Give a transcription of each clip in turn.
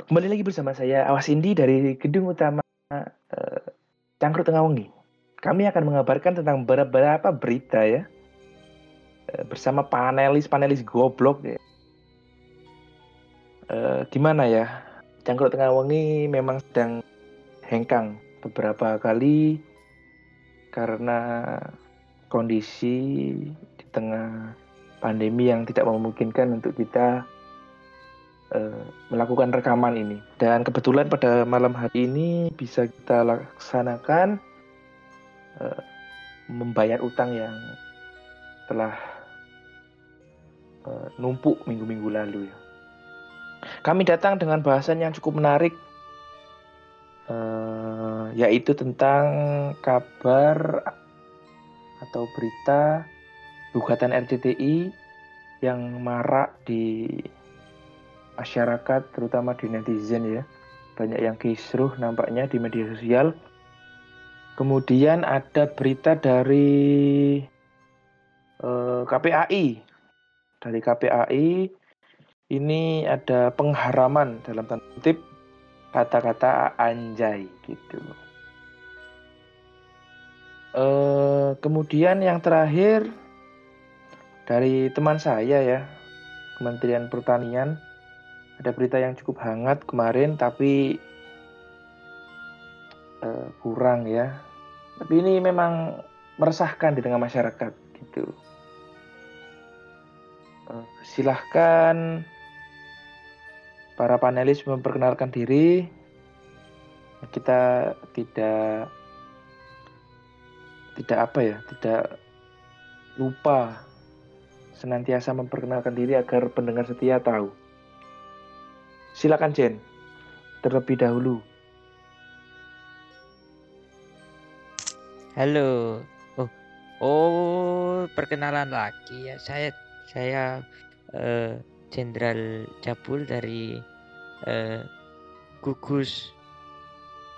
Kembali lagi bersama saya Awas Indi dari gedung utama uh, Cangkruk Tengah Wengi. Kami akan mengabarkan tentang beberapa berita ya uh, bersama panelis-panelis goblok ya. Uh, gimana ya? Cangkruk Tengah Wengi memang sedang hengkang beberapa kali karena kondisi di tengah pandemi yang tidak memungkinkan untuk kita uh, melakukan rekaman ini. Dan kebetulan pada malam hari ini bisa kita laksanakan uh, membayar utang yang telah uh, numpuk minggu-minggu lalu ya. Kami datang dengan bahasan yang cukup menarik uh, yaitu tentang kabar atau berita gugatan RCTI yang marak di masyarakat terutama di netizen ya. Banyak yang kisruh nampaknya di media sosial. Kemudian ada berita dari eh, KPAI dari KPAI ini ada pengharaman dalam tanda kutip kata-kata anjay gitu. Uh, kemudian yang terakhir dari teman saya ya, Kementerian Pertanian, ada berita yang cukup hangat kemarin tapi uh, kurang ya. Tapi ini memang meresahkan di tengah masyarakat gitu. Uh, silahkan para panelis memperkenalkan diri. Kita tidak tidak apa ya, tidak lupa senantiasa memperkenalkan diri agar pendengar setia tahu. Silakan Jen, terlebih dahulu. Halo. Oh, oh perkenalan lagi ya. Saya saya uh, Jenderal Cabul dari uh, Gugus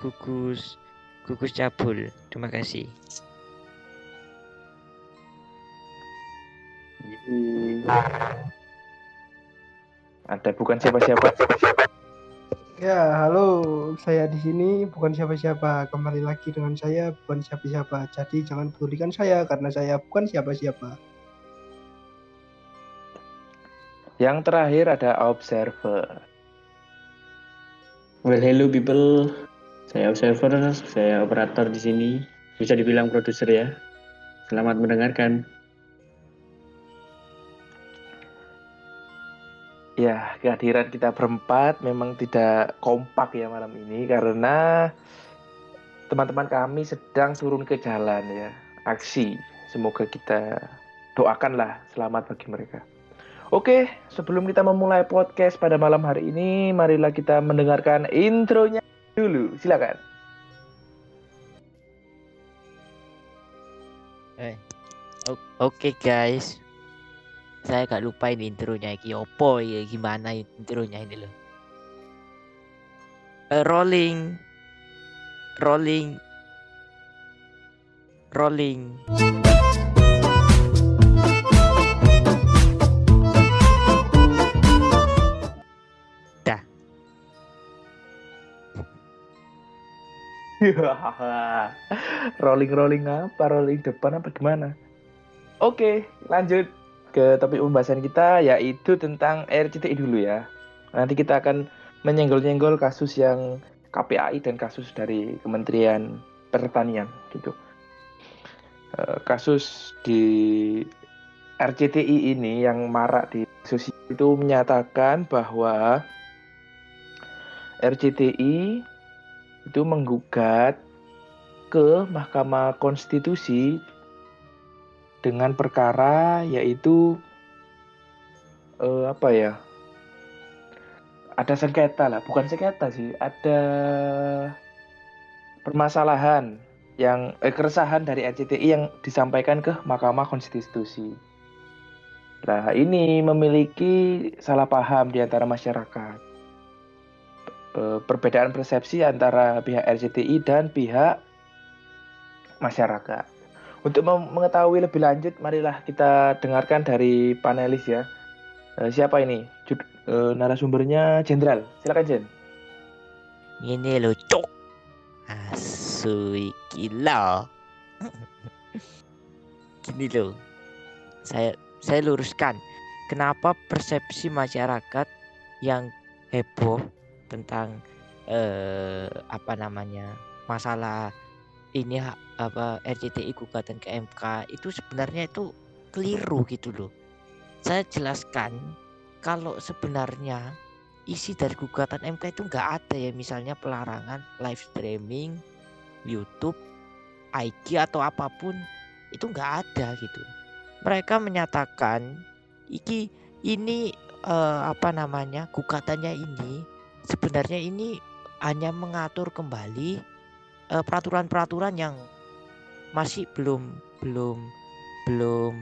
Gugus Gugus Cabul. Terima kasih. Ada bukan siapa-siapa. Ya, halo. Saya di sini bukan siapa-siapa. Kembali lagi dengan saya bukan siapa-siapa. Jadi jangan pedulikan saya karena saya bukan siapa-siapa. Yang terakhir ada observer. Well, hello people. Saya observer, saya operator di sini. Bisa dibilang produser ya. Selamat mendengarkan. Ya, kehadiran kita berempat memang tidak kompak ya malam ini karena teman-teman kami sedang turun ke jalan ya, aksi. Semoga kita doakanlah selamat bagi mereka. Oke, sebelum kita memulai podcast pada malam hari ini, marilah kita mendengarkan intronya dulu. Silakan. Eh, Oke okay guys, saya gak lupa ini intronya. Iki opo ya gimana intronya ini loh. Uh, rolling. Rolling. Rolling. Dah. Rolling rolling apa? Rolling depan apa gimana? Oke lanjut ke topik pembahasan kita yaitu tentang RCTI dulu ya. Nanti kita akan menyenggol-nyenggol kasus yang KPAI dan kasus dari Kementerian Pertanian gitu. Eh, kasus di RCTI ini yang marak di sosial itu menyatakan bahwa RCTI itu menggugat ke Mahkamah Konstitusi dengan perkara yaitu uh, apa ya ada sengketa lah bukan sengketa sih ada permasalahan yang eh, keresahan dari RCTI yang disampaikan ke Mahkamah Konstitusi. Nah ini memiliki salah paham di antara masyarakat. Eh, perbedaan persepsi antara pihak RCTI dan pihak masyarakat. Untuk mengetahui lebih lanjut, marilah kita dengarkan dari panelis ya. Uh, siapa ini? Jud, uh, narasumbernya Jenderal. Silakan Jen. Ini lo cok. Asu iki lo. Gini loh. Saya saya luruskan. Kenapa persepsi masyarakat yang heboh tentang eh apa namanya? masalah ini apa RCTI gugatan ke MK itu sebenarnya itu keliru gitu loh. Saya jelaskan kalau sebenarnya isi dari gugatan MK itu nggak ada ya misalnya pelarangan live streaming YouTube, IG atau apa pun itu nggak ada gitu. Mereka menyatakan iki ini eh, apa namanya gugatannya ini sebenarnya ini hanya mengatur kembali eh, peraturan-peraturan yang masih belum belum belum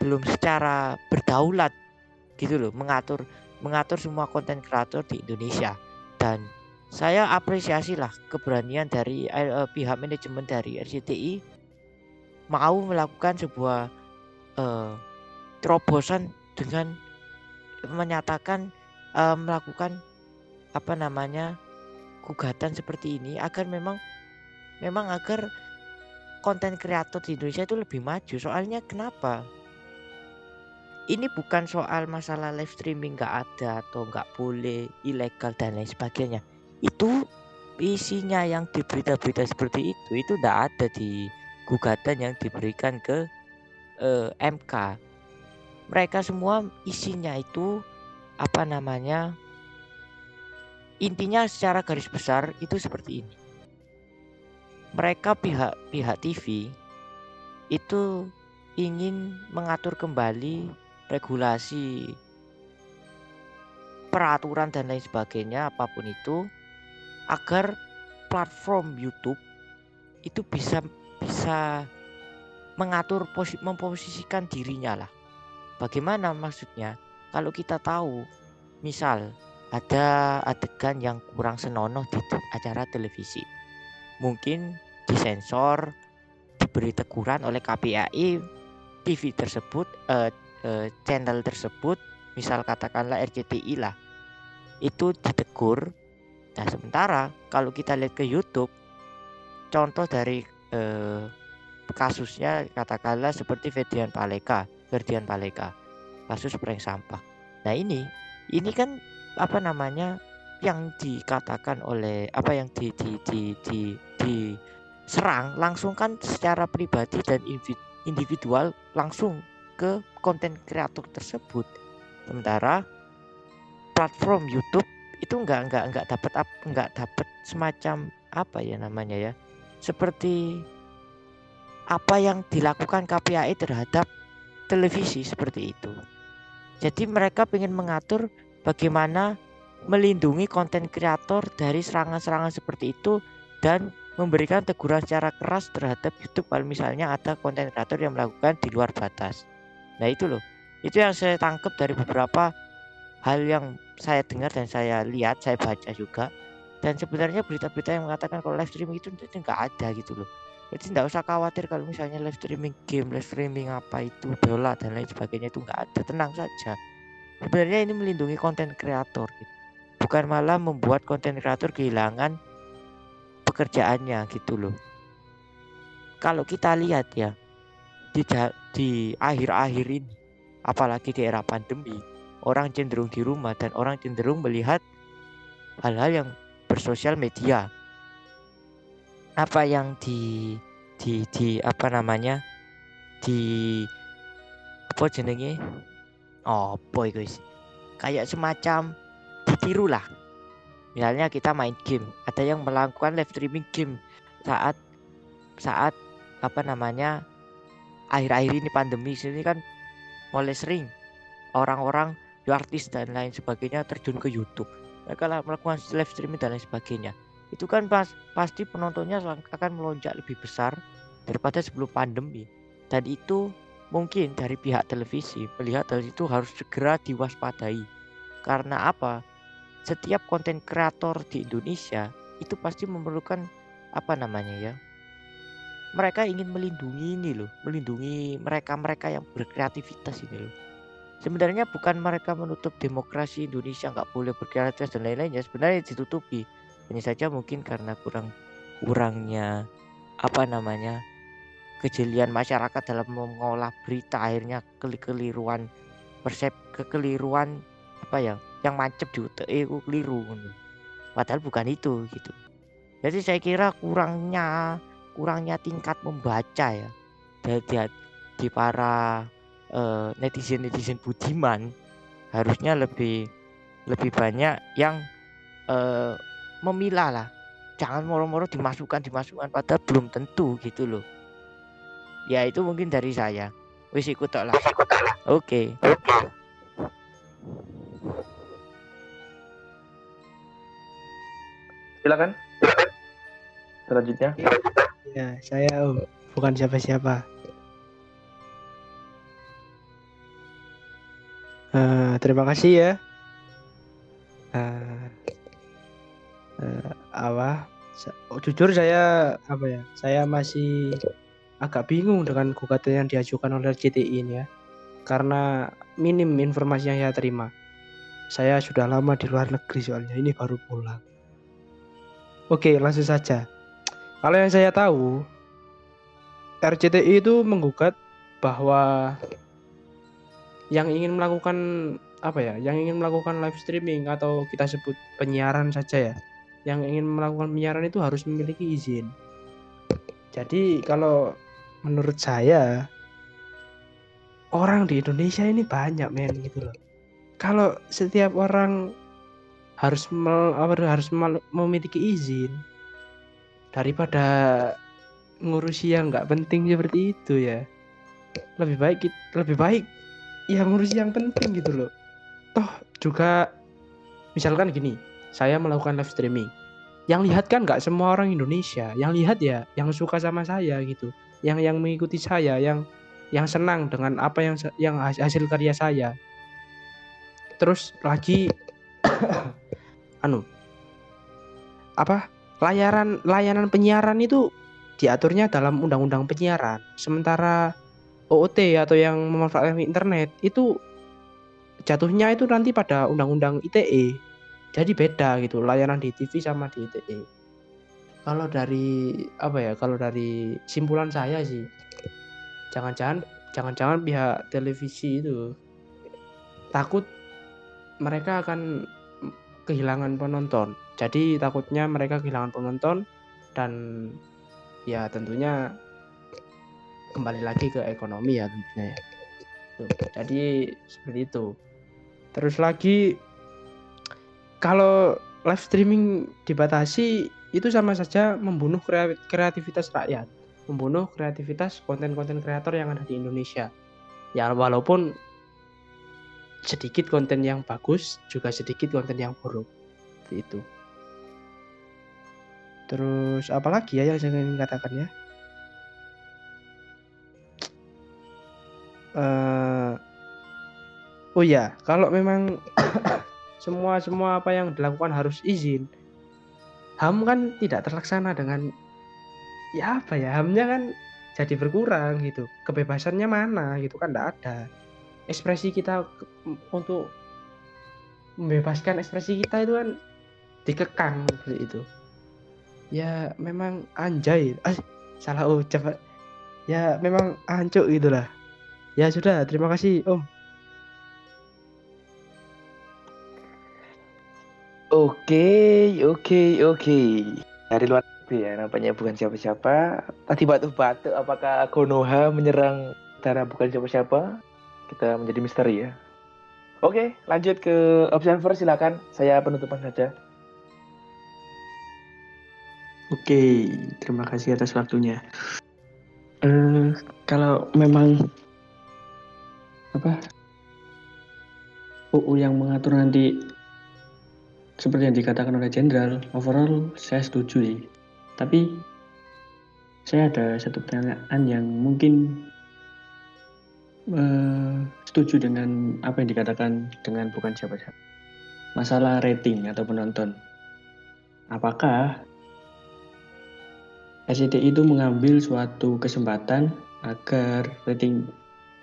belum secara berdaulat gitu loh mengatur mengatur semua konten kreator di Indonesia. Dan saya apresiasi lah keberanian dari eh, pihak manajemen dari RCTI mau melakukan sebuah eh, terobosan dengan menyatakan eh, melakukan apa namanya gugatan seperti ini agar memang memang agar konten kreator di Indonesia itu lebih maju. Soalnya kenapa? Ini bukan soal masalah live streaming nggak ada atau nggak boleh ilegal dan lain sebagainya. Itu isinya yang di berita-berita seperti itu itu tidak ada di gugatan yang diberikan ke eh, MK mereka semua isinya itu apa namanya intinya secara garis besar itu seperti ini mereka pihak pihak TV itu ingin mengatur kembali regulasi peraturan dan lain sebagainya apa pun itu agar platform YouTube itu bisa bisa mengatur posi, memposisikan dirinya lah. Bagaimana maksudnya? Kalau kita tahu, misal ada adegan yang kurang senonoh di acara televisi, mungkin disensor, diberi teguran oleh KPAI, TV tersebut, eh, eh, channel tersebut, misal katakanlah RCTI lah, itu ditegur. Nah sementara kalau kita lihat ke YouTube, contoh dari eh, kasusnya katakanlah seperti Ferdian Paleka, Ferdian Paleka, kasus prank sampah. Nah ini, ini kan apa namanya yang dikatakan oleh apa yang di di di di, diserang langsung kan secara pribadi dan individual langsung ke konten kreator tersebut. Sementara platform YouTube itu nggak nggak nggak dapat ap- nggak dapat semacam apa ya namanya ya seperti apa yang dilakukan KPAI terhadap televisi seperti itu. Jadi mereka ingin mengatur bagaimana melindungi konten kreator dari serangan-serangan seperti itu dan memberikan teguran secara keras terhadap YouTube kalau misalnya ada konten kreator yang melakukan di luar batas. Nah itu loh, itu yang saya tangkap dari beberapa hal yang saya dengar dan saya lihat, saya baca juga. Dan sebenarnya berita-berita yang mengatakan kalau live streaming itu itu nggak ada gitu loh. Jadi tidak usah khawatir kalau misalnya live streaming game, live streaming apa itu bola dan lain sebagainya itu nggak ada, tenang saja. Sebenarnya ini melindungi konten kreator, gitu. bukan malah membuat konten kreator kehilangan pekerjaannya gitu loh. Kalau kita lihat ya di di akhir-akhir ini, apalagi di era pandemi, orang cenderung di rumah dan orang cenderung melihat hal-hal yang bersosial media. Apa yang di di di apa namanya? di apa jenenge? Oh, boy guys. Kayak semacam ditiru lah. Misalnya kita main game, ada yang melakukan live streaming game saat saat apa namanya? akhir-akhir ini pandemi sini kan mulai sering orang-orang artis dan lain sebagainya terjun ke YouTube. Mereka melakukan live streaming dan lain sebagainya. Itu kan pas, pasti penontonnya akan melonjak lebih besar daripada sebelum pandemi. Dan itu mungkin dari pihak televisi melihat hal itu harus segera diwaspadai. Karena apa? Setiap konten kreator di Indonesia itu pasti memerlukan apa namanya ya? Mereka ingin melindungi ini loh, melindungi mereka-mereka yang berkreativitas ini loh. Sebenarnya bukan mereka menutup demokrasi Indonesia nggak boleh berkreativitas dan lain-lainnya. Sebenarnya ditutupi hanya saja mungkin karena kurang kurangnya apa namanya kejelian masyarakat dalam mengolah berita akhirnya keliruan persep kekeliruan apa ya yang mancep di utek itu keliru padahal bukan itu gitu. Jadi saya kira kurangnya kurangnya tingkat membaca ya dari di para uh, netizen netizen budiman harusnya lebih lebih banyak yang uh, memilah lah. Jangan moro-moro dimasukkan dimasukkan padahal belum tentu gitu loh. Ya itu mungkin dari saya. Wis ikut lah. Oke. Okay. Silakan. Selanjutnya. Ya saya bukan siapa-siapa. Uh, terima kasih ya. Uh, uh, apa? Oh, jujur saya apa ya? Saya masih agak bingung dengan gugatan yang diajukan oleh CTI ini ya. Karena minim informasi yang saya terima. Saya sudah lama di luar negeri soalnya ini baru pulang oke langsung saja kalau yang saya tahu, RCTI itu menggugat bahwa yang ingin melakukan apa ya, yang ingin melakukan live streaming atau kita sebut penyiaran saja ya, yang ingin melakukan penyiaran itu harus memiliki izin. Jadi kalau menurut saya orang di Indonesia ini banyak men gitu loh. Kalau setiap orang harus mel, harus memiliki izin, daripada ngurusi yang nggak penting seperti itu ya. Lebih baik lebih baik yang ngurusi yang penting gitu loh. Toh juga misalkan gini saya melakukan live streaming. Yang lihat kan nggak semua orang Indonesia. Yang lihat ya yang suka sama saya gitu. Yang yang mengikuti saya yang yang senang dengan apa yang yang hasil karya saya. Terus lagi anu apa layanan layanan penyiaran itu diaturnya dalam undang-undang penyiaran. Sementara OOT atau yang memanfaatkan internet itu jatuhnya itu nanti pada undang-undang ITE. Jadi beda gitu layanan di TV sama di ITE. Kalau dari apa ya? Kalau dari simpulan saya sih jangan-jangan jangan-jangan pihak televisi itu takut mereka akan kehilangan penonton jadi takutnya mereka kehilangan penonton dan ya tentunya kembali lagi ke ekonomi ya tentunya ya. Tuh, jadi seperti itu. Terus lagi kalau live streaming dibatasi itu sama saja membunuh kreativitas rakyat, membunuh kreativitas konten-konten kreator yang ada di Indonesia. Ya walaupun sedikit konten yang bagus juga sedikit konten yang buruk. Itu. Terus apalagi ya yang saya ingin katakan ya? Uh, oh ya, kalau memang semua semua apa yang dilakukan harus izin, ham kan tidak terlaksana dengan ya apa ya hamnya kan jadi berkurang gitu. Kebebasannya mana gitu kan tidak ada. Ekspresi kita untuk membebaskan ekspresi kita itu kan dikekang seperti itu ya memang anjay ah, salah ucap ya memang ancuk gitulah ya sudah terima kasih om Oke, oke, oke. Dari luar negeri ya, nampaknya bukan siapa-siapa. Tadi batuk-batuk, apakah Konoha menyerang cara bukan siapa-siapa? Kita menjadi misteri ya. Oke, lanjut ke observer silakan. Saya penutupan saja. Oke, terima kasih atas waktunya. Uh, kalau memang apa UU yang mengatur nanti seperti yang dikatakan oleh jenderal, overall saya setuju nih. Tapi saya ada satu pertanyaan yang mungkin uh, setuju dengan apa yang dikatakan dengan bukan siapa-siapa. Masalah rating atau penonton. Apakah SCTI itu mengambil suatu kesempatan agar rating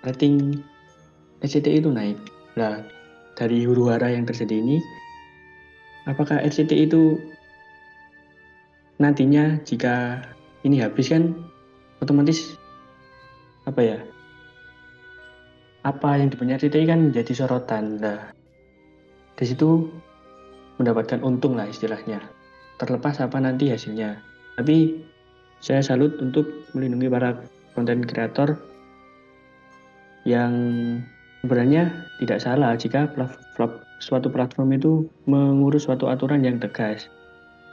rating SCTI itu naik. Nah, dari huru hara yang terjadi ini, apakah RCTI itu nantinya jika ini habis kan otomatis apa ya apa yang dipunya CTI kan menjadi sorotan. Nah di situ mendapatkan untung lah istilahnya. Terlepas apa nanti hasilnya. Tapi saya salut untuk melindungi para konten kreator yang sebenarnya tidak salah jika suatu platform itu mengurus suatu aturan yang tegas.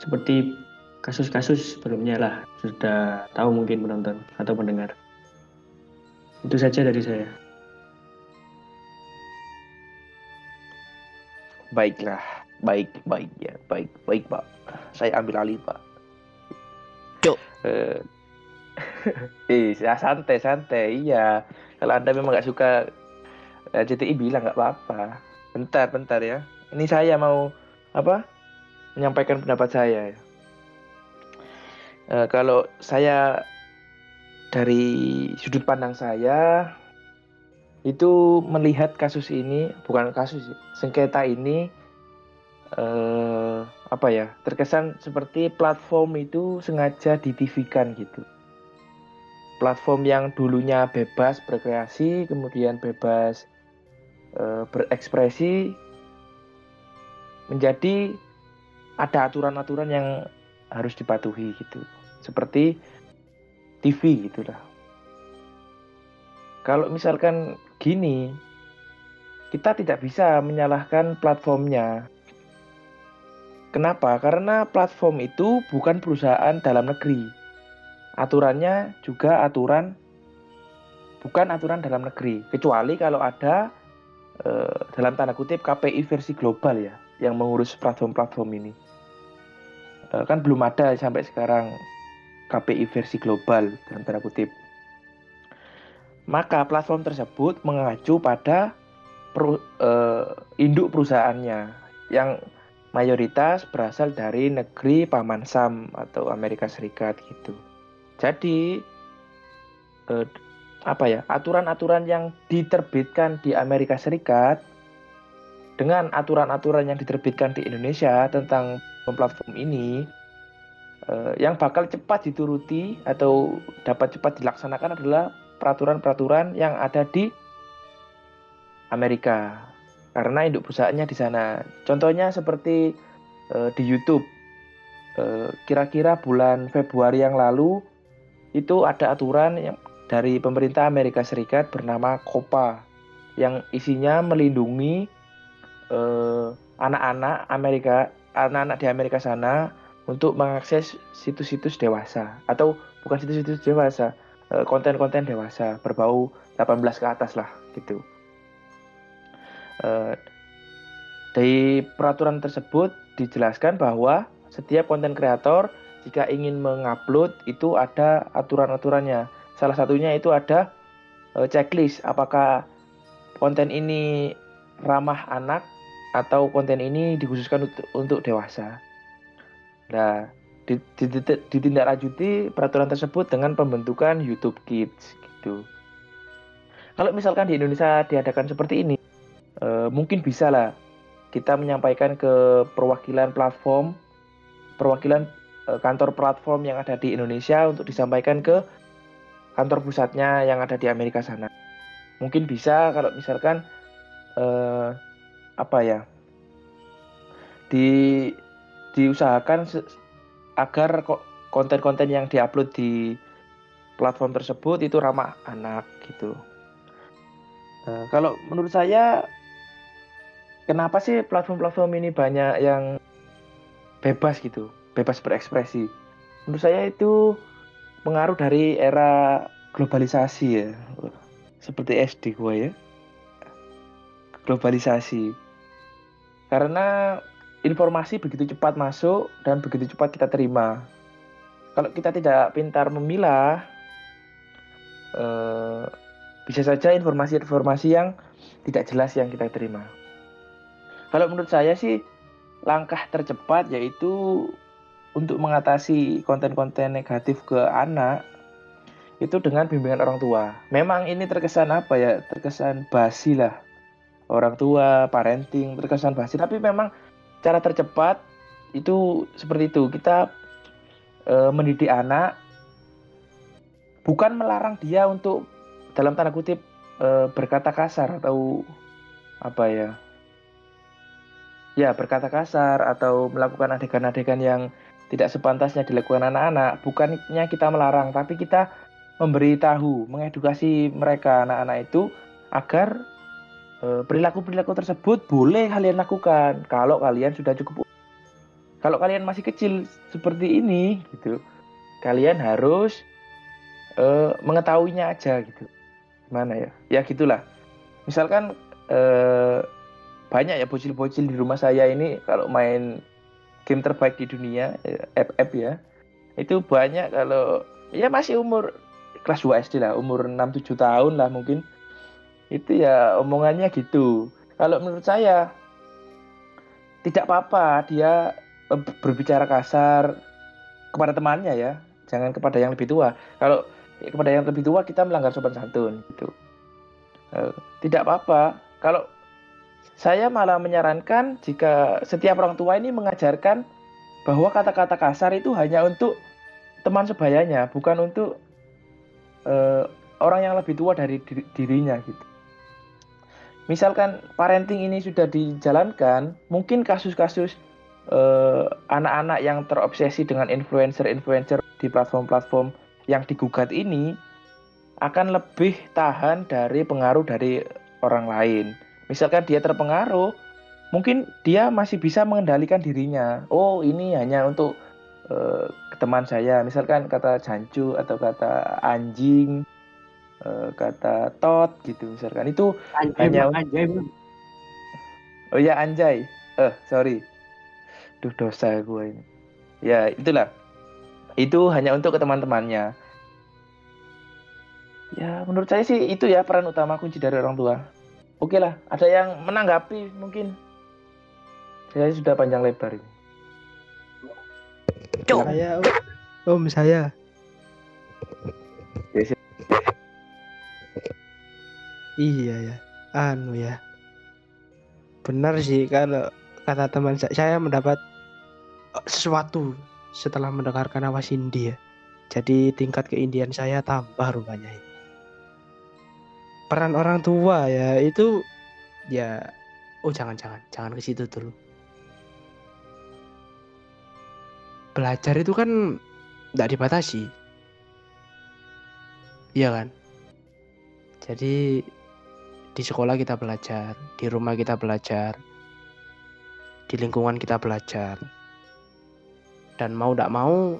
Seperti kasus-kasus sebelumnya lah. Sudah tahu mungkin menonton atau mendengar itu saja dari saya baiklah baik baik ya baik baik pak. Saya ambil alih pak. Cuk. eh eh ya santai santai. Iya kalau anda memang nggak suka eh, JTI bilang nggak apa-apa. Bentar bentar ya. Ini saya mau apa menyampaikan pendapat saya ya. Eh, kalau saya dari sudut pandang saya itu melihat kasus ini bukan kasus sengketa ini eh, apa ya terkesan seperti platform itu sengaja ditivikan gitu. Platform yang dulunya bebas berkreasi kemudian bebas eh, berekspresi menjadi ada aturan-aturan yang harus dipatuhi gitu. Seperti TV gitulah kalau misalkan gini kita tidak bisa menyalahkan platformnya Kenapa? Karena platform itu bukan perusahaan dalam negeri. Aturannya juga aturan bukan aturan dalam negeri, kecuali kalau ada eh, dalam tanda kutip KPI versi global ya yang mengurus platform-platform ini. Eh, kan belum ada sampai sekarang KPI versi global dalam tanda kutip. Maka platform tersebut mengacu pada peru, eh, induk perusahaannya yang mayoritas berasal dari negeri paman Sam atau Amerika Serikat gitu. Jadi eh, apa ya aturan-aturan yang diterbitkan di Amerika Serikat dengan aturan-aturan yang diterbitkan di Indonesia tentang platform ini eh, yang bakal cepat dituruti atau dapat cepat dilaksanakan adalah peraturan-peraturan yang ada di Amerika karena induk perusahaannya di sana. Contohnya seperti uh, di YouTube. kira kira-kira bulan Februari yang lalu itu ada aturan yang dari pemerintah Amerika Serikat bernama COPA yang isinya melindungi anak anak-anak Amerika anak-anak di Amerika sana untuk mengakses situs-situs dewasa atau bukan situs-situs dewasa konten-konten dewasa berbau 18 ke atas lah gitu. Eh, dari peraturan tersebut dijelaskan bahwa setiap konten kreator jika ingin mengupload itu ada aturan-aturannya. Salah satunya itu ada uh, checklist apakah konten ini ramah anak atau konten ini dikhususkan untuk, untuk dewasa. Nah, ditindaklanjuti peraturan tersebut dengan pembentukan YouTube Kids gitu. Kalau misalkan di Indonesia diadakan seperti ini, uh, mungkin bisa lah kita menyampaikan ke perwakilan platform, perwakilan uh, kantor platform yang ada di Indonesia untuk disampaikan ke kantor pusatnya yang ada di Amerika sana. Mungkin bisa kalau misalkan uh, apa ya di diusahakan agar konten-konten yang diupload di platform tersebut itu ramah anak gitu. Uh, kalau menurut saya kenapa sih platform-platform ini banyak yang bebas gitu, bebas berekspresi? Menurut saya itu pengaruh dari era globalisasi ya, seperti SD gue ya, globalisasi. Karena informasi begitu cepat masuk dan begitu cepat kita terima. Kalau kita tidak pintar memilah, eh, bisa saja informasi-informasi yang tidak jelas yang kita terima. Kalau menurut saya sih langkah tercepat yaitu untuk mengatasi konten-konten negatif ke anak itu dengan bimbingan orang tua. Memang ini terkesan apa ya? Terkesan basi lah. Orang tua, parenting, terkesan basi. Tapi memang cara tercepat itu seperti itu. Kita eh, mendidik anak bukan melarang dia untuk dalam tanda kutip eh, berkata kasar atau apa ya ya berkata kasar atau melakukan adegan-adegan yang tidak sepantasnya dilakukan anak-anak bukannya kita melarang tapi kita memberi tahu mengedukasi mereka anak-anak itu agar perilaku-perilaku tersebut boleh kalian lakukan kalau kalian sudah cukup kalau kalian masih kecil seperti ini gitu. Kalian harus eh, mengetahuinya aja gitu. Gimana ya? Ya gitulah. Misalkan eh, banyak ya bocil-bocil di rumah saya ini kalau main game terbaik di dunia eh, app-app ya. Itu banyak kalau ya masih umur kelas 2 SD lah umur 6-7 tahun lah mungkin itu ya omongannya gitu. Kalau menurut saya tidak apa-apa dia eh, berbicara kasar kepada temannya ya. Jangan kepada yang lebih tua. Kalau kepada yang lebih tua kita melanggar sopan santun gitu. Eh, tidak apa-apa. Kalau saya malah menyarankan jika setiap orang tua ini mengajarkan bahwa kata-kata kasar itu hanya untuk teman sebayanya bukan untuk eh, orang yang lebih tua dari diri- dirinya gitu misalkan parenting ini sudah dijalankan mungkin kasus-kasus eh, anak-anak yang terobsesi dengan influencer-influencer di platform-platform yang digugat ini akan lebih tahan dari pengaruh dari orang lain. Misalkan dia terpengaruh, mungkin dia masih bisa mengendalikan dirinya. Oh, ini hanya untuk eh, teman saya. Misalkan kata jancu atau kata anjing, eh, kata tot gitu misalkan. Itu Anjay, Hanya- Bang, anjay, Bang. Oh ya anjay. Eh, sorry. Duh dosa gue ini. Ya, itulah. Itu hanya untuk ke teman-temannya. Ya, menurut saya sih itu ya peran utama kunci dari orang tua. Oke lah, ada yang menanggapi mungkin. Saya sudah panjang lebar ini. Cuk. Saya om saya. Iya ya. Anu ya. Benar sih kalau kata teman saya, saya mendapat eh, sesuatu setelah mendengarkan awas Indi ya. Jadi tingkat keindian saya tambah rupanya. Peran orang tua ya itu ya oh jangan jangan jangan ke situ dulu. Belajar itu kan tidak dibatasi. Iya kan? Jadi di sekolah kita belajar, di rumah kita belajar, di lingkungan kita belajar. Dan mau tidak mau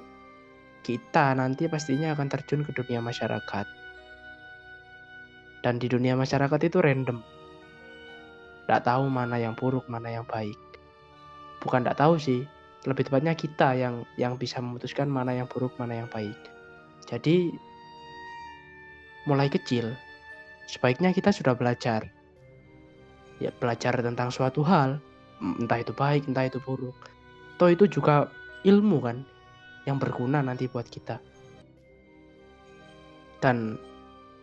kita nanti pastinya akan terjun ke dunia masyarakat. Dan di dunia masyarakat itu random. Tidak tahu mana yang buruk, mana yang baik. Bukan tidak tahu sih, lebih tepatnya kita yang yang bisa memutuskan mana yang buruk, mana yang baik. Jadi mulai kecil sebaiknya kita sudah belajar. Ya belajar tentang suatu hal, entah itu baik, entah itu buruk. Toh itu juga ilmu kan yang berguna nanti buat kita. Dan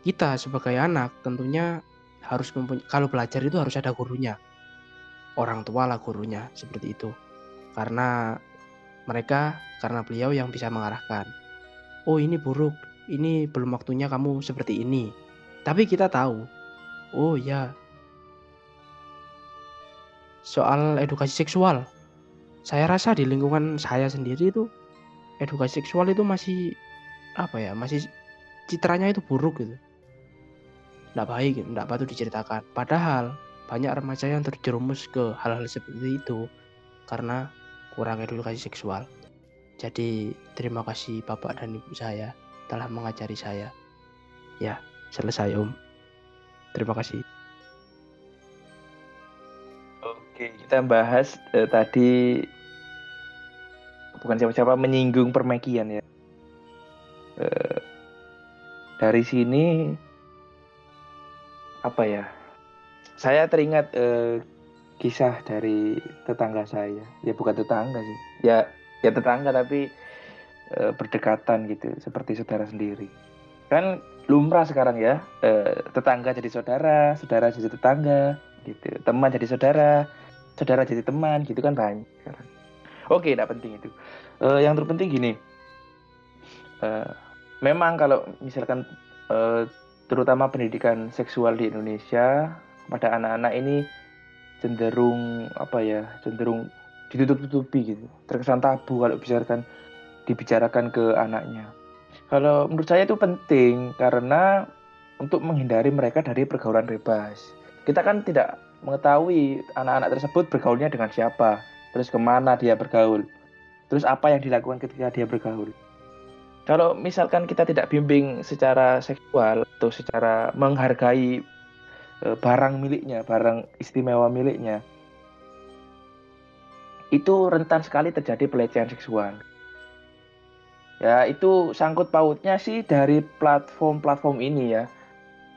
kita sebagai anak tentunya harus mempunyai kalau belajar itu harus ada gurunya. Orang tua lah gurunya seperti itu. Karena mereka karena beliau yang bisa mengarahkan. Oh, ini buruk. Ini belum waktunya kamu seperti ini. Tapi kita tahu, oh ya, soal edukasi seksual, saya rasa di lingkungan saya sendiri itu edukasi seksual itu masih apa ya, masih citranya itu buruk gitu, nggak baik, nggak patut diceritakan. Padahal banyak remaja yang terjerumus ke hal-hal seperti itu karena kurang edukasi seksual. Jadi terima kasih bapak dan ibu saya telah mengajari saya. Ya, selesai om. Terima kasih. Oke, kita bahas eh, tadi bukan siapa-siapa menyinggung permekian ya. Eh, dari sini apa ya? Saya teringat eh, kisah dari tetangga saya. Ya bukan tetangga sih. Ya ya tetangga tapi berdekatan gitu, seperti saudara sendiri. Kan lumrah sekarang ya, eh, tetangga jadi saudara, saudara jadi tetangga, gitu. Teman jadi saudara, saudara jadi teman, gitu kan banyak. sekarang. Oke, tidak penting itu. Eh, yang terpenting gini, eh, memang kalau misalkan eh, terutama pendidikan seksual di Indonesia pada anak-anak ini cenderung apa ya cenderung ditutup-tutupi gitu terkesan tabu kalau bicarakan dibicarakan ke anaknya kalau menurut saya itu penting karena untuk menghindari mereka dari pergaulan bebas kita kan tidak mengetahui anak-anak tersebut bergaulnya dengan siapa, terus ke mana dia bergaul, terus apa yang dilakukan ketika dia bergaul. Kalau misalkan kita tidak bimbing secara seksual atau secara menghargai e, barang miliknya, barang istimewa miliknya, itu rentan sekali terjadi pelecehan seksual. Ya, itu sangkut pautnya sih dari platform-platform ini ya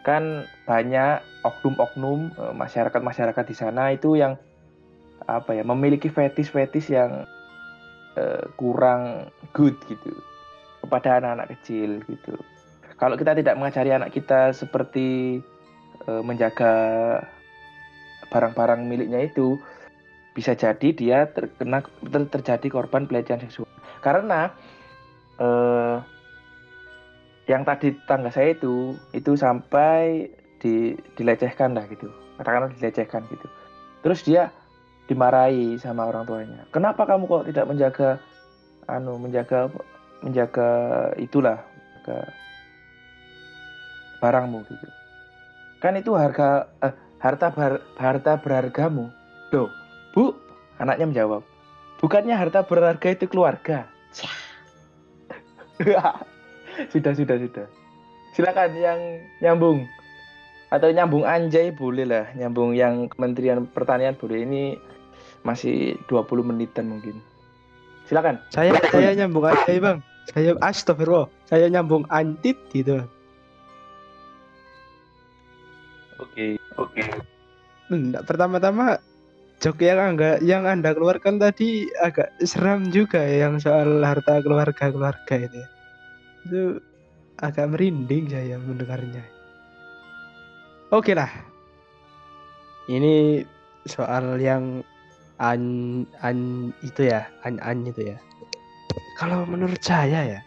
kan banyak oknum-oknum eh, masyarakat-masyarakat di sana itu yang apa ya memiliki fetis-fetis yang uh, kurang good gitu kepada anak-anak kecil gitu. Kalau kita tidak mengajari anak kita seperti uh, menjaga barang-barang miliknya itu bisa jadi dia terkena ter, terjadi korban pelecehan seksual. Karena uh, yang tadi tangga saya itu itu sampai di, dilecehkan lah gitu. Katakanlah dilecehkan gitu. Terus dia dimarahi sama orang tuanya. Kenapa kamu kok tidak menjaga anu menjaga menjaga itulah ke barangmu gitu? Kan itu harga eh, harta bar, harta berhargamu. Do bu anaknya menjawab. Bukannya harta berharga itu keluarga sudah sudah sudah. Silakan yang nyambung. Atau nyambung anjay boleh lah. Nyambung yang Kementerian Pertanian boleh. Ini masih 20 menitan mungkin. Silakan. Saya saya nyambung anjay bang. Saya astagfirullah. Saya nyambung antit gitu. Oke oke. Enggak, pertama-tama jok yang enggak yang anda keluarkan tadi agak seram juga ya yang soal harta keluarga keluarga itu itu agak merinding saya mendengarnya. Oke lah. Ini soal yang an an itu ya, an an itu ya. Kalau menurut saya ya,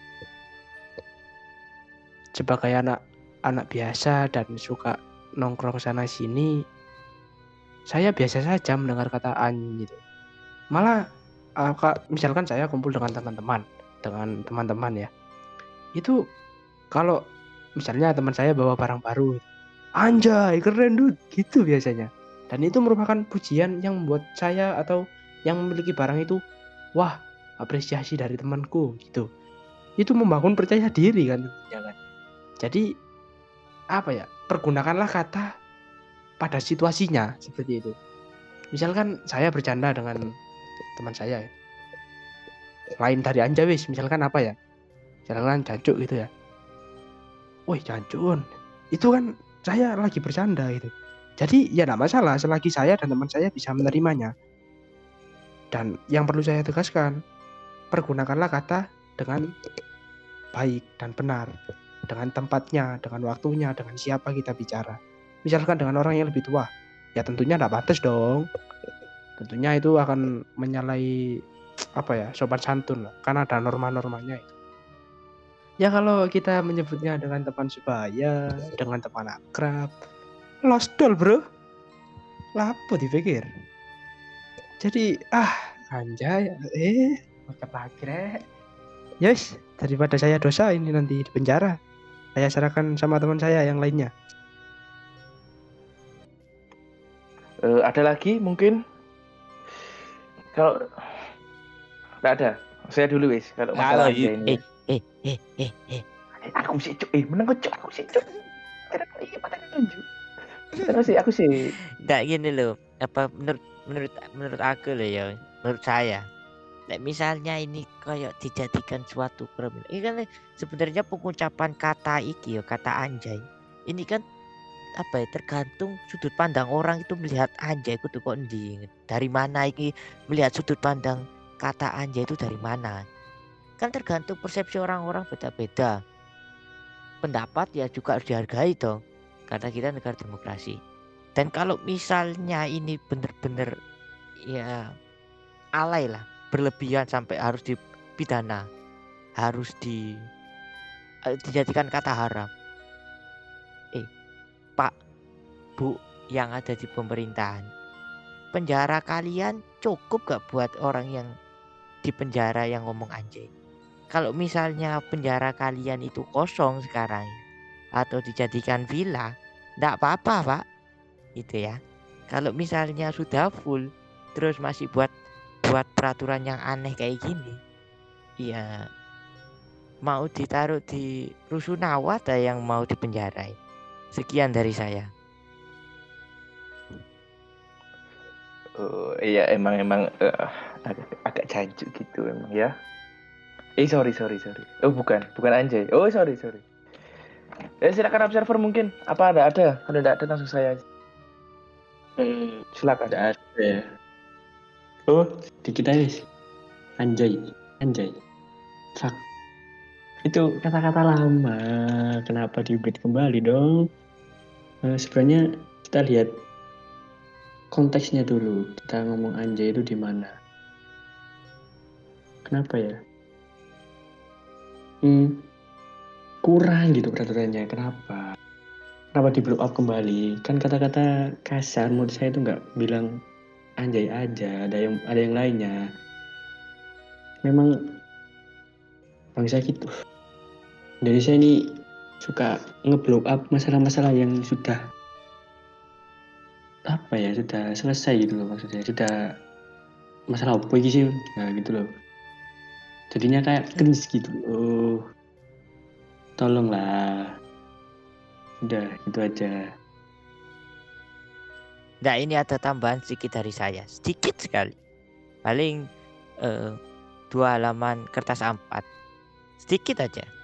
sebagai anak anak biasa dan suka nongkrong sana sini, saya biasa saja mendengar kata an gitu. Malah uh, misalkan saya kumpul dengan teman-teman, dengan teman-teman ya, itu kalau misalnya teman saya bawa barang baru anjay keren dude gitu biasanya. Dan itu merupakan pujian yang membuat saya atau yang memiliki barang itu wah apresiasi dari temanku gitu. Itu membangun percaya diri kan tentunya kan? Jadi apa ya pergunakanlah kata pada situasinya. Seperti itu. Misalkan saya bercanda dengan teman saya lain dari anjawis misalkan apa ya? Jalan jancuk gitu ya. Woi jancun itu kan saya lagi bercanda gitu. Jadi ya tidak masalah. Selagi saya dan teman saya bisa menerimanya. Dan yang perlu saya tegaskan pergunakanlah kata dengan baik dan benar. Dengan tempatnya dengan waktunya dengan siapa kita bicara misalkan dengan orang yang lebih tua ya tentunya tidak pantas dong tentunya itu akan menyalahi apa ya sopan santun lah karena ada norma-normanya itu Ya kalau kita menyebutnya dengan teman sebaya, dengan teman akrab, lost doll bro. Lapo dipikir. Jadi ah anjay eh makan lagi. Yes, daripada saya dosa ini nanti di penjara. Saya serahkan sama teman saya yang lainnya. Uh, ada lagi mungkin? Kalau nggak ada, saya dulu wis. Kalau masalah ini. Eh, eh eh eh eh aku sih cuk eh menang cuk aku sih cuk iya pada tunjuk terus sih aku sih nggak gini loh apa menurut menurut menurut aku loh ya menurut saya Nah, misalnya ini kayak dijadikan suatu kriminal. Ini kan sebenarnya pengucapan kata iki ya, kata anjay. Ini kan apa ya tergantung sudut pandang orang itu melihat anjay itu kok dari mana iki melihat sudut pandang kata anjay itu dari mana. Kan tergantung persepsi orang-orang beda-beda. Pendapat ya juga harus dihargai dong karena kita negara demokrasi. Dan kalau misalnya ini benar-benar ya alay lah berlebihan sampai harus dipidana harus di eh, dijadikan kata haram. Pak, Bu yang ada di pemerintahan. Penjara kalian cukup gak buat orang yang di penjara yang ngomong anjing? Kalau misalnya penjara kalian itu kosong sekarang atau dijadikan villa, ndak apa-apa, Pak. Itu ya. Kalau misalnya sudah full terus masih buat buat peraturan yang aneh kayak gini, ya mau ditaruh di rusunawa ada yang mau dipenjarai. Sekian dari saya. Oh, iya emang emang eh, agak agak jancuk gitu emang ya. Eh sorry sorry sorry. Oh bukan bukan anjay. Oh sorry sorry. Ya silakan observer mungkin apa ada ada kalau tidak ada langsung saya. Eh, Silakan. ada ada ya. Oh, dikit aja sih. Anjay, anjay. Fuck. Itu kata-kata lama. Kenapa diubit kembali dong? Eh, sebenarnya kita lihat konteksnya dulu. Kita ngomong anjay itu di mana? Kenapa ya? Hmm, kurang gitu peraturannya. Kenapa? Kenapa di blow up kembali? Kan kata-kata kasar menurut saya itu nggak bilang anjay aja. Ada yang ada yang lainnya. Memang bangsa gitu. Indonesia ini suka ngeblow up masalah-masalah yang sudah apa ya sudah selesai gitu loh maksudnya. Sudah masalah apa sih? Nah gitu loh. Jadinya kayak cringe gitu oh tolonglah. Udah itu aja. Nah ini ada tambahan sedikit dari saya, sedikit sekali. Paling eh, dua halaman kertas A4, sedikit aja.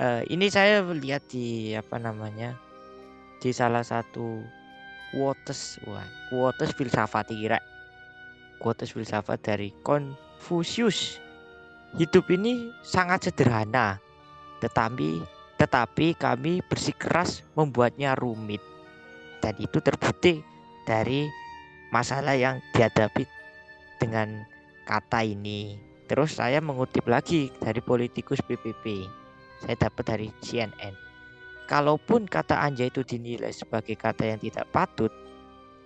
Eh, ini saya lihat di apa namanya di salah satu quotes, wah quotes filsafat kira, quotes filsafat dari Confucius. Hidup ini sangat sederhana, tetapi tetapi kami bersikeras membuatnya rumit dan itu terbukti dari masalah yang dihadapi dengan kata ini. Terus saya mengutip lagi dari politikus PPP. Saya dapat dari CNN. Kalaupun kata anjay itu dinilai sebagai kata yang tidak patut,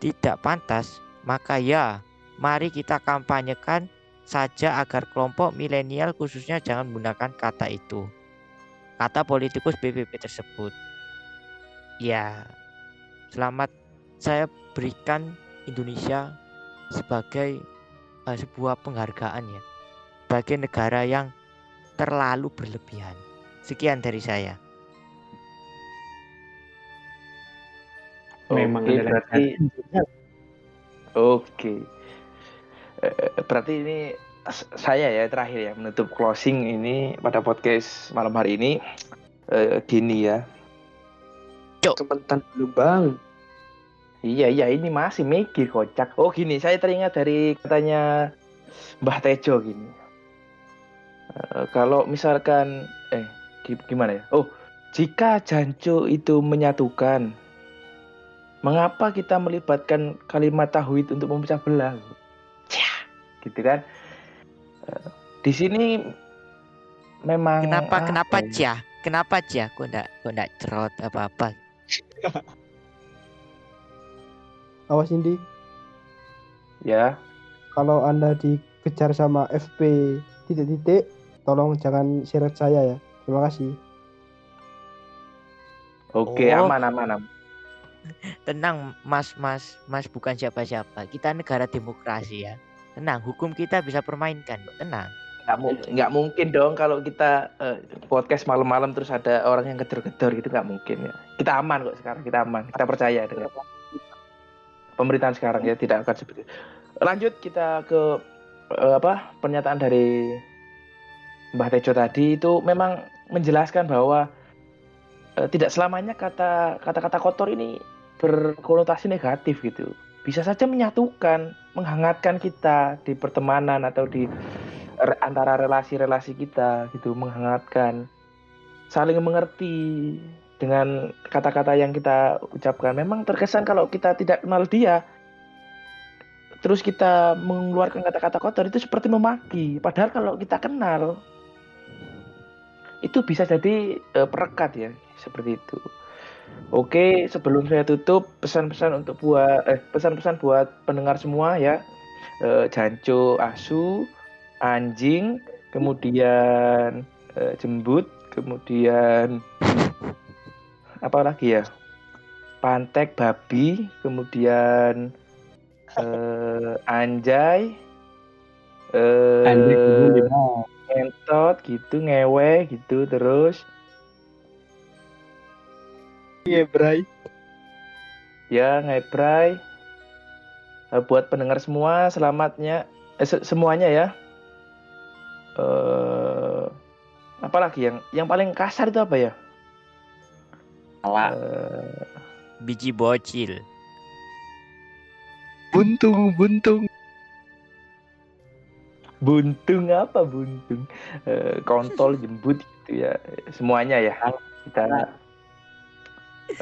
tidak pantas, maka ya, mari kita kampanyekan saja agar kelompok milenial khususnya jangan menggunakan kata itu. Kata politikus PPP tersebut. Ya, selamat saya berikan Indonesia sebagai eh, sebuah penghargaan ya bagi negara yang terlalu berlebihan. Sekian dari saya. Memang Oke, ada berarti Oke. Eh, berarti ini saya ya terakhir ya menutup closing ini pada podcast malam hari ini Eh, gini ya. Kementan dulu bang. Iya iya ini masih mikir kocak. Oh gini saya teringat dari katanya Mbah Tejo gini. Eh, kalau misalkan eh gimana ya? Oh jika jancu itu menyatukan, mengapa kita melibatkan kalimat tauhid untuk memecah belah? Cah, gitu kan? Eh, di sini memang Kenapa apa kenapa ya? Cia? Kenapa Cia? Kok enggak kok enggak cerot apa-apa? Awas Indi, Ya, kalau anda dikejar sama FP titik-titik, tolong jangan seret saya ya. Terima kasih. oke Oh. aman aman aman. Tenang Mas Mas Mas bukan siapa-siapa. Kita negara demokrasi ya. Tenang, hukum kita bisa permainkan kok. Tenang. nggak mu- nggak mungkin dong kalau kita eh, podcast malam-malam terus ada orang yang gedor-gedor gitu nggak mungkin ya kita aman kok sekarang kita aman kita percaya dengan pemerintahan sekarang ya tidak akan seperti itu. lanjut kita ke eh, apa pernyataan dari Mbah Tejo tadi itu memang menjelaskan bahwa eh, tidak selamanya kata kata-kata kotor ini berkonotasi negatif gitu. Bisa saja menyatukan menghangatkan kita di pertemanan atau di antara relasi-relasi kita gitu menghangatkan saling mengerti dengan kata-kata yang kita ucapkan. Memang terkesan kalau kita tidak kenal dia terus kita mengeluarkan kata-kata kotor itu seperti memaki. Padahal kalau kita kenal itu bisa jadi eh, perekat ya seperti itu. Oke, sebelum saya tutup pesan-pesan untuk buat eh pesan-pesan buat pendengar semua ya. Eh, janco, asu, anjing, kemudian eh, jembut, kemudian apa lagi ya? Pantek babi, kemudian eh, anjay, eh, Anjing ngentot gitu, ngewe gitu terus Iya, Bray. ya ngebray Eh, buat pendengar semua selamatnya eh, se- semuanya ya eh apalagi yang yang paling kasar itu apa ya Salah. Eh, Biji bocil. Buntung, buntung. Buntung apa buntung? Eh, kontol jembut gitu ya. Semuanya ya. Kita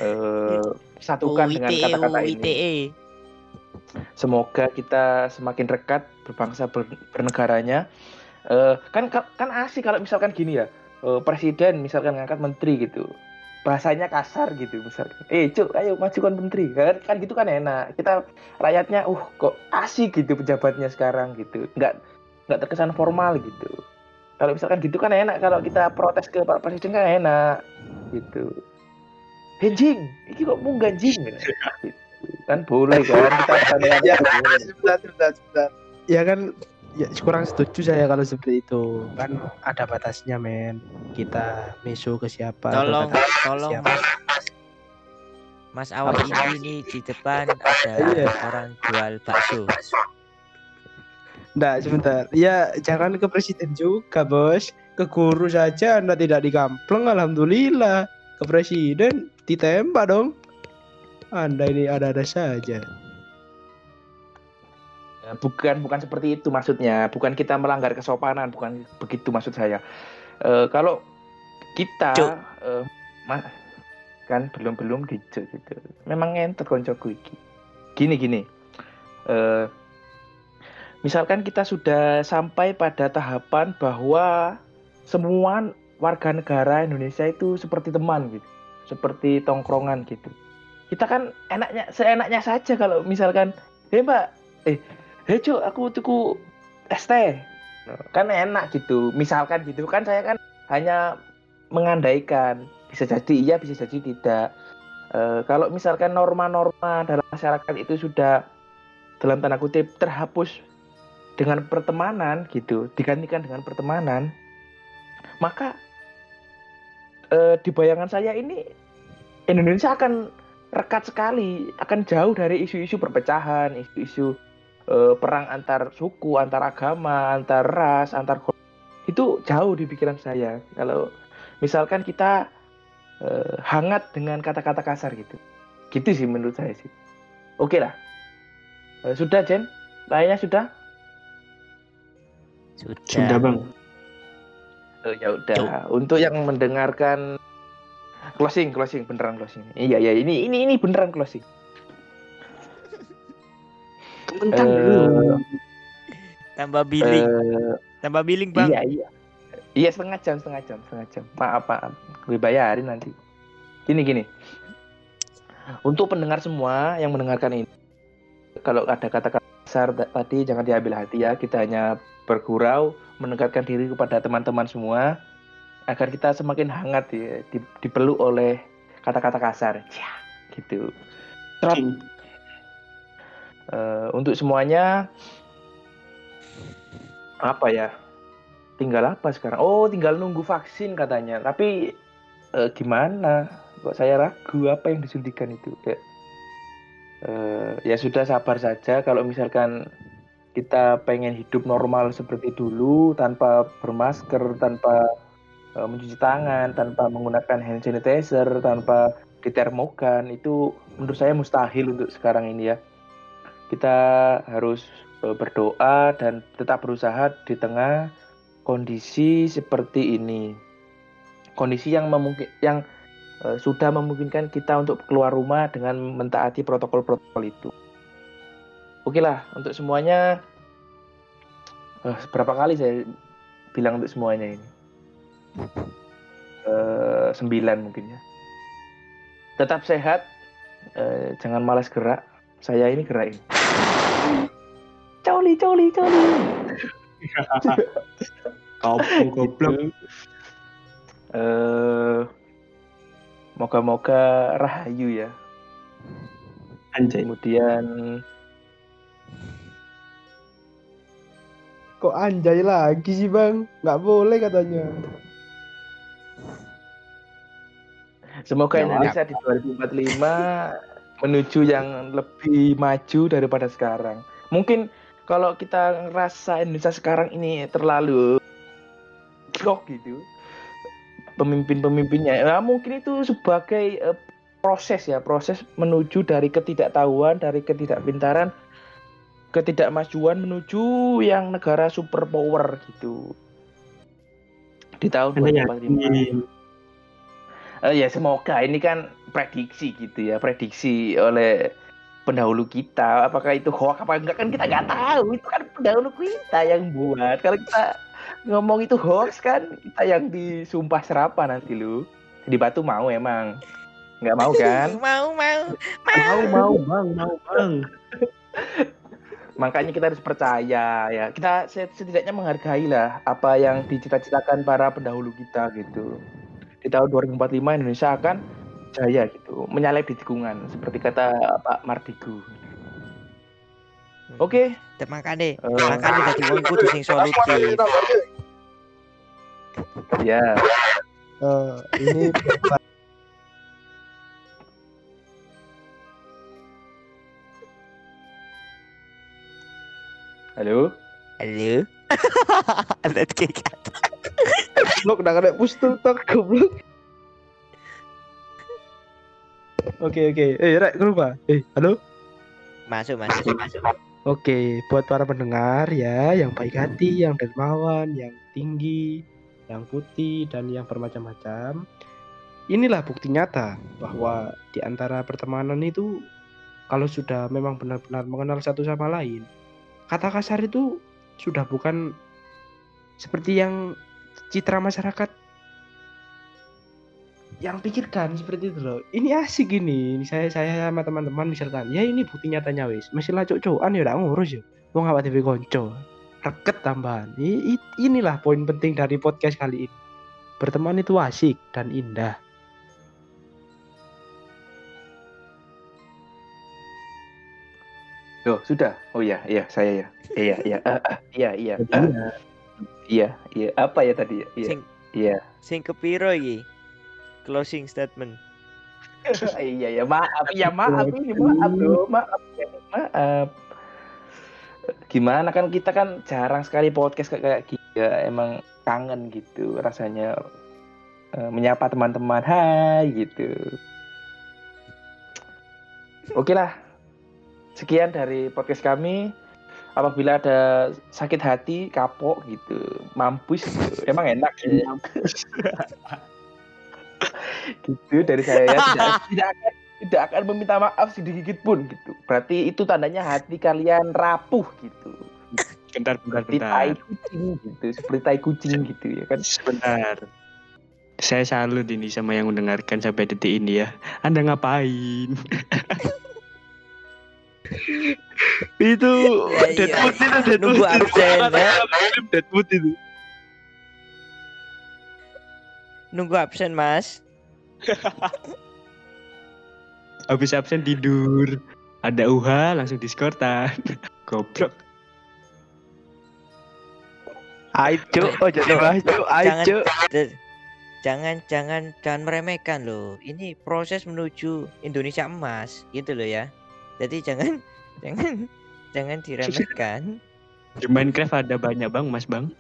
eh, satukan dengan UITE, kata-kata ini. UITE. Semoga kita semakin dekat berbangsa ber- bernegaranya. Eh, kan kan asik kalau misalkan gini ya, eh, presiden misalkan ngangkat menteri gitu, bahasanya kasar gitu misalkan. Eh cuk, ayo majukan menteri. Kan, kan gitu kan enak. Kita rakyatnya, uh kok asik gitu pejabatnya sekarang gitu, nggak nggak terkesan formal gitu. Kalau misalkan gitu kan enak, kalau kita protes ke Pak Presiden kan enak gitu. Hejing, ini kok munggah jing gitu. kan boleh kan kita bisa Ya, sebentar, sebentar, sebentar. Ya kan, ya kurang setuju saya kalau seperti itu. Kan ada batasnya, men. Kita meso ke siapa? Tolong, ke tolong siapa. Mas. Mas awal ini ini di depan ada Iya. orang jual bakso. Nggak, sebentar. Ya, jangan ke presiden juga, bos. Ke guru saja Anda tidak dikampleng, alhamdulillah. Ke presiden ditembak dong. Anda ini ada-ada saja. Ya, bukan bukan seperti itu maksudnya bukan kita melanggar kesopanan bukan begitu maksud saya Eh, kalau kita Cuk. eh, ma- kan belum belum dicuk gitu memang ngentot koncoku iki gini gini Eh, misalkan kita sudah sampai pada tahapan bahwa semua warga negara Indonesia itu seperti teman gitu seperti tongkrongan gitu. Kita kan enaknya seenaknya saja kalau misalkan hei mbak eh hei cuk aku tuku teh. Kan enak gitu misalkan gitu. Kan saya kan hanya mengandaikan bisa jadi iya bisa jadi tidak. Eh, kalau misalkan norma-norma dalam masyarakat itu sudah dalam tanda kutip terhapus dengan pertemanan gitu digantikan dengan pertemanan maka eh, di bayangan saya ini Indonesia akan rekat sekali akan jauh dari isu-isu perpecahan isu-isu eh, perang antar suku, antar agama, antar ras, antar itu jauh di pikiran saya. Kalau misalkan kita eh, hangat dengan kata-kata kasar gitu, gitu sih menurut saya sih. Oke lah, Eh, sudah Jen, lainnya sudah. Sudah. Sudah bang. Eh, ya udah. Untuk yang mendengarkan closing, closing beneran closing. Iya ya, ini ini ini beneran closing. Dulu. Tambah billing, Eh, tambah billing bang. Iya iya. Iya setengah jam setengah jam setengah jam. Maaf maaf. Gue bayarin nanti. Gini gini. Untuk pendengar semua yang mendengarkan ini, kalau ada kata-kata kasar ta- tadi jangan diambil hati ya. Kita hanya bergurau, mendekatkan diri kepada teman-teman semua agar kita semakin hangat ya, di- dipeluk oleh kata-kata kasar. Ya, gitu. Trot. Eh, untuk semuanya apa ya? Tinggal apa sekarang? Oh, tinggal nunggu vaksin katanya. Tapi eh, gimana? Kok saya ragu apa yang disuntikan itu? Ya, eh, ya sudah sabar saja. Kalau misalkan kita pengen hidup normal seperti dulu tanpa bermasker, tanpa eh, mencuci tangan, tanpa menggunakan hand sanitizer, tanpa ditermogan, itu menurut saya mustahil untuk sekarang ini ya. Kita harus eh, berdoa dan tetap berusaha di tengah kondisi seperti ini. Kondisi yang memungkin yang eh, sudah memungkinkan kita untuk keluar rumah dengan mentaati protokol-protokol itu. Oke lah, untuk semuanya eh, berapa kali saya bilang untuk semuanya ini. sembilan mungkin ya. Tetap sehat, eh, jangan malas gerak. Saya ini gerakin. Coli, coli, coli. Kampung goblok. Eh, moga-moga rahayu ya. Anjay. Kemudian Kok anjay lagi sih bang? Nggak boleh katanya. semoga Ya, Indonesia di 2045 menuju yang lebih maju daripada sekarang. Mungkin kalau kita ngerasa Indonesia sekarang ini terlalu blok gitu, pemimpin-pemimpinnya, ya mungkin itu sebagai eh, proses ya, proses menuju dari ketidaktahuan, dari ketidakpintaran, ketidakmajuan menuju yang negara superpower gitu. Di tahun Anda 2045. yakin? Eh, ya semoga ini kan prediksi gitu ya, prediksi oleh pendahulu kita. Apakah itu hoax apa enggak kan kita nggak tahu. Itu kan pendahulu kita yang buat. Kalau kita ngomong itu hoax kan kita yang disumpah serapa nanti lu. Di batu mau emang. Nggak mau kan? mau mau Mau mau bang, mau bang. Makanya kita harus percaya ya. Kita setidaknya menghargai lah apa yang dicita-citakan para pendahulu kita gitu. Di tahun 2045 Indonesia akan jaya gitu, menyalip di tikungan seperti kata Pak Mardigu. Oke, makanya Eh. makanya dadi wong kudu sing solutif ya. Eh, ini Halo. halo Alat kick goblok udah kena push to talk goblok. Oke oke. Eh, Rek, kenapa? Eh, halo. masuk masuk masuk Oke, buat para pendengar ya, yang baik hati, yang dermawan, yang tinggi, yang putih, dan yang bermacam-macam. Inilah bukti nyata bahwa di antara pertemanan itu, kalau sudah memang benar-benar mengenal satu sama lain, kata kasar itu sudah bukan seperti yang citra masyarakat yang pikirkan seperti itu loh. Ini asik ini. Ini saya saya sama teman-teman misalkan, ya ini bukti nyatanya wis. Masih lah cok-cokan ya udah ngurus ya. Wong awak dhewe konco. Reket tambahan. I- i- inilah poin penting dari podcast kali ini. Berteman itu asik dan indah. Loh, sudah. Oh iya, iya, saya ya. Iya, iya. Ah, ah, iya, iya. Ah, iya, iya. Apa ya tadi? ya? Iya. sing Iya. sing kepiro iki closing statement iya, ya maaf. Ya maaf ini maaf, Bro. Maaf. ya, Maaf. Gimana kan kita kan jarang sekali podcast kayak kayak gini ya. Emang kangen gitu rasanya eh, menyapa teman-teman. Hai gitu. Oke lah. Sekian dari podcast kami. Apabila ada sakit hati, kapok gitu, mampus, gitu. emang enak ya. gitu dari saya ya. tidak, tidak akan tidak akan meminta maaf sedikit pun gitu. Berarti itu tandanya hati kalian rapuh gitu. Bentar, bentar, Seperti tai kucing gitu, seperti tai kucing gitu ya kan. Sebentar. Saya salut ini sama yang mendengarkan sampai detik ini ya. Anda ngapain? itu Ya, iya. Deadwood itu Deadwood Nunggu itu. absen, ya. Deadwood itu. nunggu absen mas Habis absen tidur. Ada UH langsung diskortan. Goblok. Ayo, ojo dibahas, Cuk. Jangan- Ayo. Jangan jangan jangan meremehkan loh ini proses menuju Indonesia emas gitu loh ya jadi jangan jangan jangan diremehkan Di Minecraft ada banyak bang, mas bang.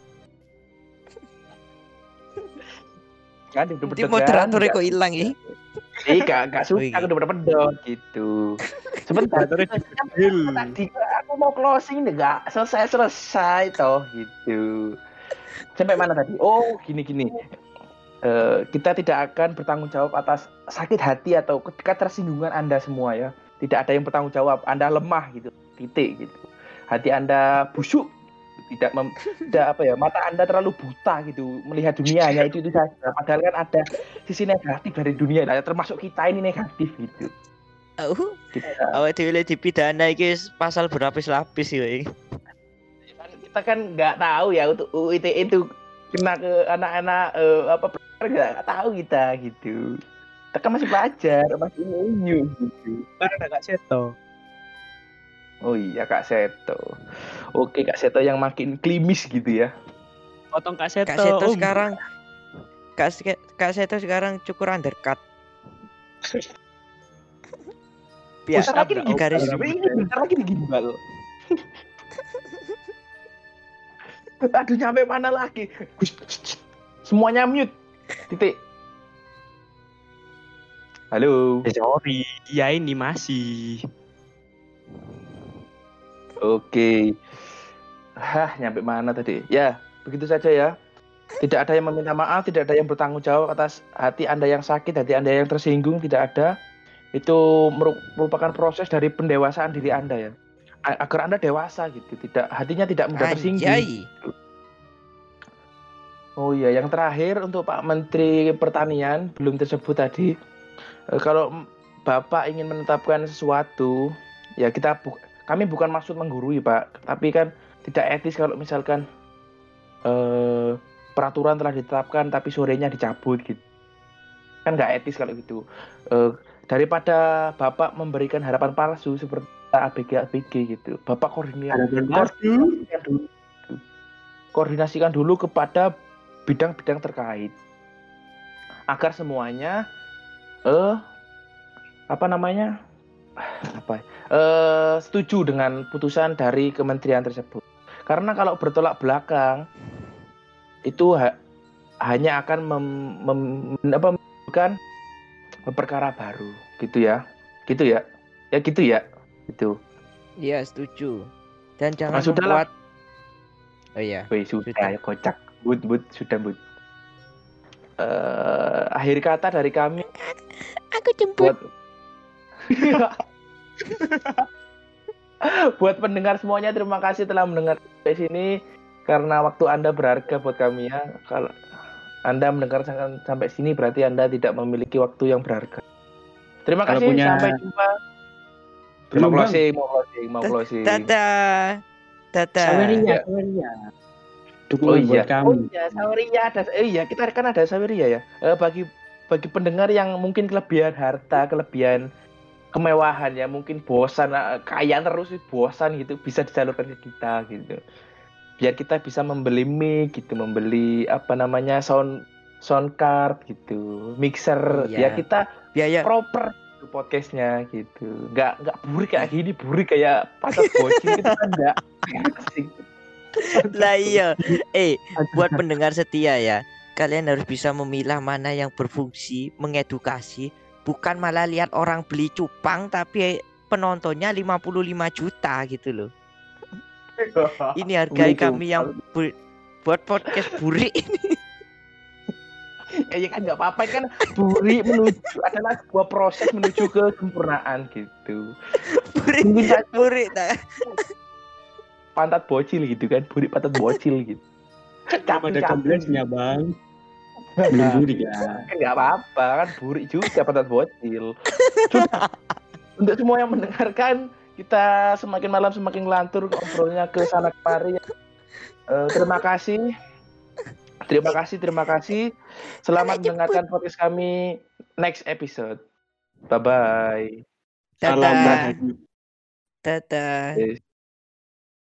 Kan udah nanti pedot moderatornya kan? kok hilang ya Iya, gak, gak suka, Wih. aku udah pedot gitu. Sebentar, tadi aku mau closing nih, gak selesai-selesai toh gitu. Sampai mana tadi? Oh, gini-gini. Eh, kita tidak akan bertanggung jawab atas sakit hati atau ketersinggungan Anda semua ya. Tidak ada yang bertanggung jawab. Anda lemah gitu, titik gitu. Hati Anda busuk, tidak mem, tidak apa ya mata anda terlalu buta gitu. Melihat dunia hanya itu itu saja. Padahal kan ada sisi negatif dari dunia. Lah termasuk kita ini negatif gitu. Oh, awak dhewe dipidana iki pasal berlapis-lapis ya. kan- kita kan nggak tahu ya untuk UU ITE itu kena ke anak-anak eh, apa nggak tahu kita gitu kita kan masih pelajar masih unyu gitu Kan ada Kak Seto. oh iya kak Seto oke kak Seto yang makin klimis gitu ya Potong Kak Seto. Kak Seto Om. sekarang Kak, Se- Kak Seto sekarang cukur undercut. Bentar lagi nih garis bentar lagi nih gimbal. Aduh nyampe mana lagi? Semuanya mute. Titik. Halo. Eh, sorry, iya ini masih. Oke. Hah, nyampe mana tadi? Ya, begitu saja ya. Tidak ada yang meminta maaf, tidak ada yang bertanggung jawab atas hati Anda yang sakit, hati Anda yang tersinggung, tidak ada. Itu meru- merupakan proses dari pendewasaan diri Anda ya. Agar Anda dewasa gitu, tidak hatinya tidak mudah tersinggung. Anjay. Oh iya, yang terakhir untuk Pak Menteri Pertanian belum tersebut tadi. Eh, kalau Bapak ingin menetapkan sesuatu, ya kita bu- kami bukan maksud menggurui Pak, tapi kan tidak etis kalau misalkan eh, peraturan telah ditetapkan tapi sorenya dicabut gitu. Kan nggak etis kalau gitu. Eh, daripada Bapak memberikan harapan palsu seperti ABG ABG gitu, Bapak koordinasi koordinasikan dulu. Koordinasikan dulu kepada bidang-bidang terkait. Agar semuanya eh apa namanya apa ya, eh setuju dengan putusan dari kementerian tersebut karena kalau bertolak belakang itu ha- hanya akan mem, mem- apa, menimbulkan perkara baru gitu ya gitu ya ya gitu ya gitu Iya, setuju. Dan jangan Ah, sudah lah. membuat Oh iya. Wih, sudah Sudah. ya kocak. But, but, sudah, but. Eh, akhir kata dari kami Aku jemput. buat buat pendengar semuanya terima kasih telah mendengar sampai sini karena waktu Anda berharga buat kami ya. Kalau Anda mendengar sampai sampai sini berarti Anda tidak memiliki waktu yang berharga. Terima Kalau kasih punya- sampai jumpa. Bang. closing, mau closing, mau closing. Dadah. Dadah. Saweria, Saweria. Dukungan Oh iya. buat kami. Oh iya, Saweria ada. Eh, iya, kita kan ada Saweria ya. Eh, bagi bagi pendengar yang mungkin kelebihan harta, kelebihan kemewahan ya, mungkin bosan, eh, kaya terus bosan gitu, bisa disalurkan ke kita gitu. Biar kita bisa membeli mic gitu, membeli apa namanya sound sound card gitu, mixer. Iya. Ya kita Biaya proper gitu podcastnya gitu. Nggak nggak burik kayak gini, burik kayak pasar bocil gitu kan enggak. Asik. lah iya. Eh, buat pendengar setia ya. Kalian harus bisa memilah mana yang berfungsi mengedukasi, bukan malah lihat orang beli cupang tapi penontonnya 55 juta gitu loh. Ini hargai Beli kami yang bu- buat podcast burik ini. ya kan nggak apa-apa kan buri menuju adalah sebuah proses menuju ke sempurnaan gitu mungkin burik tak? pantat bocil gitu kan buri pantat bocil gitu Belum ada komplainnya, Bang. Belum burik ya. kan nggak apa-apa kan buri juga pantat bocil Cuma, untuk semua yang mendengarkan kita semakin malam semakin ngelantur ngobrolnya ke sana kemari Eh, terima kasih terima kasih terima kasih selamat mendengarkan podcast kami next episode bye bye Salam Dadah. bahagia. Dadah. Yes.